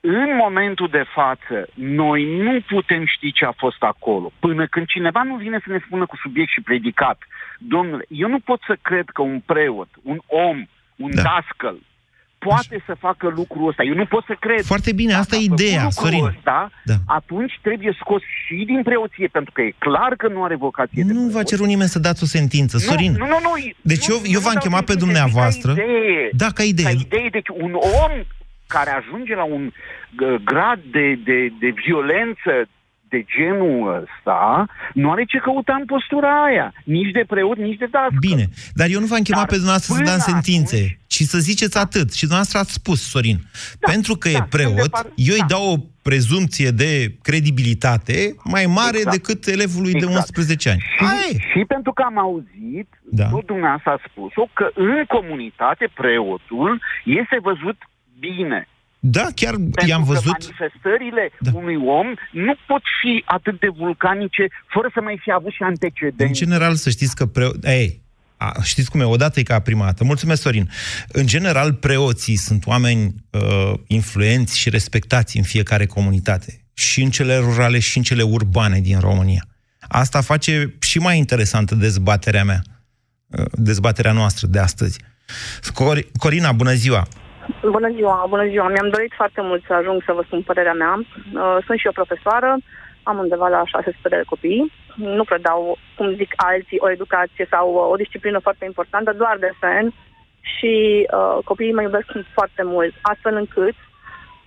În momentul de față, noi nu putem ști ce a fost acolo. Până când cineva nu vine să ne spună cu subiect și predicat, domnule, eu nu pot să cred că un preot, un om, un Da. da. dascăl, poate să facă lucrul ăsta. Eu nu pot să cred. Foarte bine, asta e Dacă a făcut ideea, lucrul Sorin. Ăsta, Da. Atunci trebuie scos și din preoție, pentru că e clar că nu are vocație de Nu preot. v-a cerut nimeni să dați o sentință, Sorin. Nu, nu, nu. Deci nu, eu, nu eu v-am dau chemat pe sentințe, dumneavoastră. zic Ca idee. Da, ca idee. Ca idee, deci un om care ajunge la un uh, grad de, de, de violență de genul ăsta, nu are ce căuta în postura aia. Nici de preot, nici de dascăl. Bine, dar eu nu v-am chemat Dar pe dumneavoastră să până dați sentințe, atunci- ci să ziceți atât. Și dumneavoastră ați spus, Sorin, pentru că da, e sunt de preot, par- eu îi da. dau o prezumție de credibilitate mai mare Exact. decât elevului de Exact. 11 ani. Și, Aia e. și pentru că am auzit, Da. tot dumneavoastră a spus-o, că în comunitate preotul este văzut bine. Da, chiar Pentru i-am că văzut. manifestările Da. unui om nu pot fi atât de vulcanice fără să mai fi avut și În antecedente. general, să știți că preo... Ei, a, știți cum e, odată e ca prima dată. Mulțumesc, Sorin. În general, preoții sunt oameni uh, influenți și respectați în fiecare comunitate. Și în cele rurale și în cele urbane din România. Asta face și mai interesantă dezbaterea mea, uh, dezbaterea noastră de astăzi. Cor- Corina, bună ziua! Bună ziua, bună ziua. Mi-am dorit foarte mult să ajung să vă spun părerea mea. Uh, Sunt și eu profesoară, am undeva la 600 de copii. Nu predau, cum zic alții, o educație sau uh, o disciplină foarte importantă, doar desen. Și uh, copiii mă iubesc foarte mult, astfel încât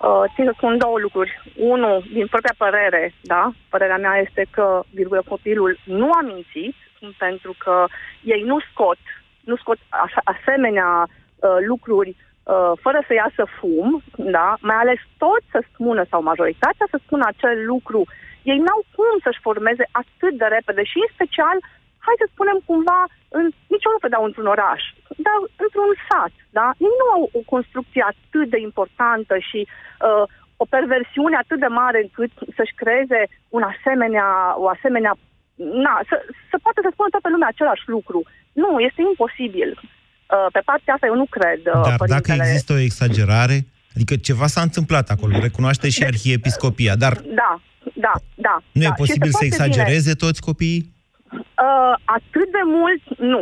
Uh, țin să spun două lucruri. Unul, din propria părere, da, părerea mea este că, virgulă, copilul nu a mințit, pentru că ei nu scot, nu scot ase- asemenea uh, lucruri uh, fără să iasă fum, da, mai ales toți să spună, sau majoritatea să spună acel lucru, ei n-au cum să-și formeze atât de repede și în special hai să spunem cumva, în, nici eu nu predau într-un oraș, dar într-un sat, da? Ei nu au o construcție atât de importantă și uh, o perversiune atât de mare încât să-și creeze un asemenea, o asemenea, na, să, să poată să spună toată lumea același lucru. Nu, este imposibil. Uh, pe partea asta eu nu cred, uh, Dar părintele. dacă există o exagerare, adică ceva s-a întâmplat acolo, recunoaște și arhiepiscopia, dar Da, da, da. nu da. e posibil Și să este foarte bine. exagereze toți copiii? Uh, atât de mult, nu.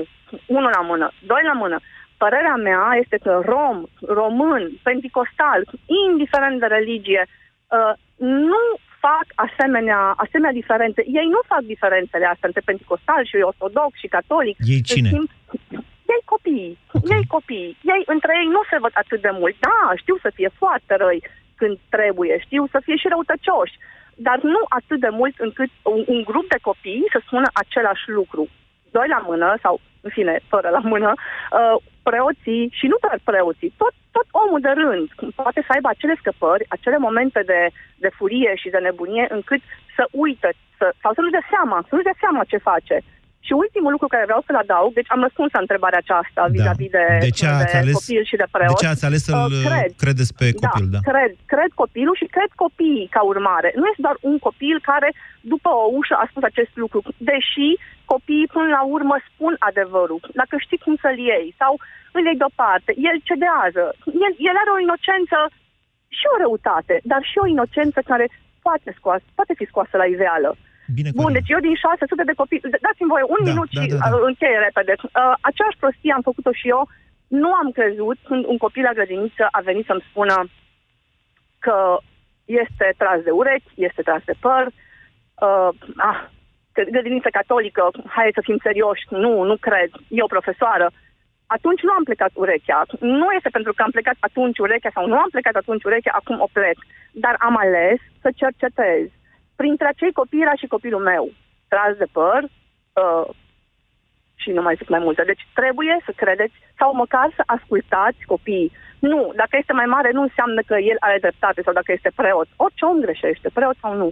Unul la mână. Doi la mână. Părerea mea este că rom, român, pentecostal, indiferent de religie, uh, nu fac asemenea, asemenea diferențe. Ei nu fac diferențele astea între pentecostal și ortodox și catolic. Ei cine? În schimb, ei copiii. Okay. Ei copiii. Ei între ei nu se văd atât de mult. Da, știu să fie foarte răi când trebuie, știu să fie și răutăcioși, dar nu atât de mult încât un, un grup de copii să spună același lucru. Doi la mână, sau, în fine, fără la mână, uh, preoții, și nu doar preoții, tot, tot omul de rând poate să aibă acele scăpări, acele momente de, de furie și de nebunie, încât să uită, să, sau să nu-și dea seama, să nu-și dea seama ce face. Și ultimul lucru care vreau să-l adaug, deci am răspuns la întrebarea aceasta da. vis-a-vis de, De ce ați ales- copil și de preot. De ce ați ales să-l Uh, cred, credeți pe copil? Da. da, cred, cred copilul și cred copiii ca urmare. Nu este doar un copil care după o ușă a spus acest lucru, deși copiii până la urmă spun adevărul. Dacă știi cum să-l iei sau îl iei deoparte, el cedează. El, el are o inocență și o răutate, dar și o inocență care poate, scoasă, poate fi scoasă la iveală. Bine, Bun, deci eu din 600 de copii, dați-mi voie un Da, minut da, și da, da. uh, încheie repede. Uh, aceeași prostie am făcut-o și eu. Nu am crezut când un copil la grădiniță a venit să-mi spună că este tras de urechi, este tras de păr, uh, ah, că grădiniță catolică, hai să fim serioși, nu, nu cred, e o profesoară. Atunci nu am plecat urechea. Nu este pentru că am plecat atunci urechea sau nu am plecat atunci urechea, acum o plec. Dar am ales să cercetez. Printre acei copii era și copilul meu, tras de păr uh, și nu mai zic mai multe. Deci trebuie să credeți sau măcar să ascultați copiii. Nu, dacă este mai mare nu înseamnă că el are dreptate sau dacă este preot. Orice om greșește, preot sau nu.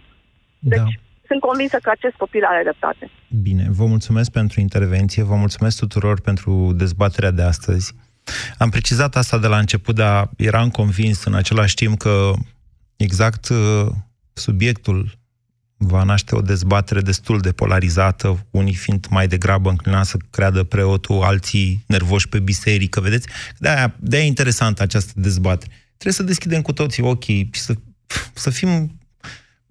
Deci Da. sunt convinsă că acest copil are dreptate. Bine, vă mulțumesc pentru intervenție, vă mulțumesc tuturor pentru dezbaterea de astăzi. Am precizat asta de la început, dar eram convins în același timp că exact uh, subiectul va naște o dezbatere destul de polarizată, unii fiind mai degrabă înclinați să creadă preotul, alții nervoși pe biserică, vedeți? De-aia, de-aia e interesantă această dezbatere. Trebuie să deschidem cu toții ochii și să, să fim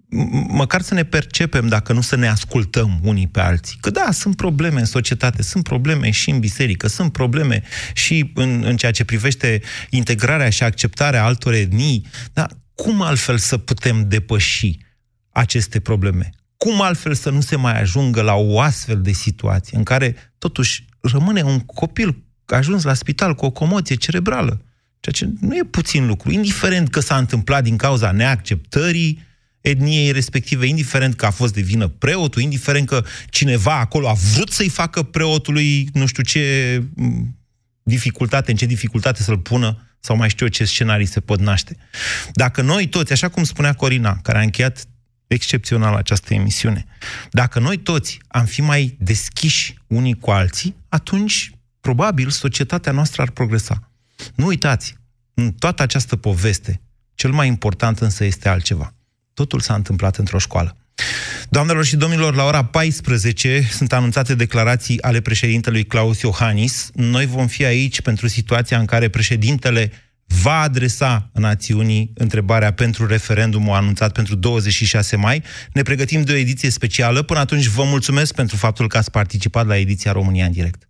m- măcar să ne percepem, dacă nu să ne ascultăm unii pe alții. Că da, sunt probleme în societate, sunt probleme și în biserică, sunt probleme și în, în ceea ce privește integrarea și acceptarea altor etnii, dar cum altfel să putem depăși aceste probleme? Cum altfel să nu se mai ajungă la o astfel de situație în care totuși rămâne un copil ajuns la spital cu o comoție cerebrală? Ceea ce nu e puțin lucru, indiferent că s-a întâmplat din cauza neacceptării etniei respective, indiferent că a fost de vină preotul, indiferent că cineva acolo a vrut să-i facă preotului nu știu ce m, dificultate, în ce dificultate să-l pună, sau mai știu eu ce scenarii se pot naște. Dacă noi toți, așa cum spunea Corina, care a încheiat excepțional această emisiune, dacă noi toți am fi mai deschiși unii cu alții, atunci, probabil, societatea noastră ar progresa. Nu uitați, în toată această poveste, cel mai important însă este altceva. Totul s-a întâmplat într-o școală. Doamnelor și domnilor, la ora 14 sunt anunțate declarații ale președintelui Claus Iohannis. Noi vom fi aici pentru situația în care președintele va adresa națiunii întrebarea pentru referendumul anunțat pentru 26 mai. Ne pregătim de o ediție specială. Până atunci vă mulțumesc pentru faptul că ați participat la ediția România în direct.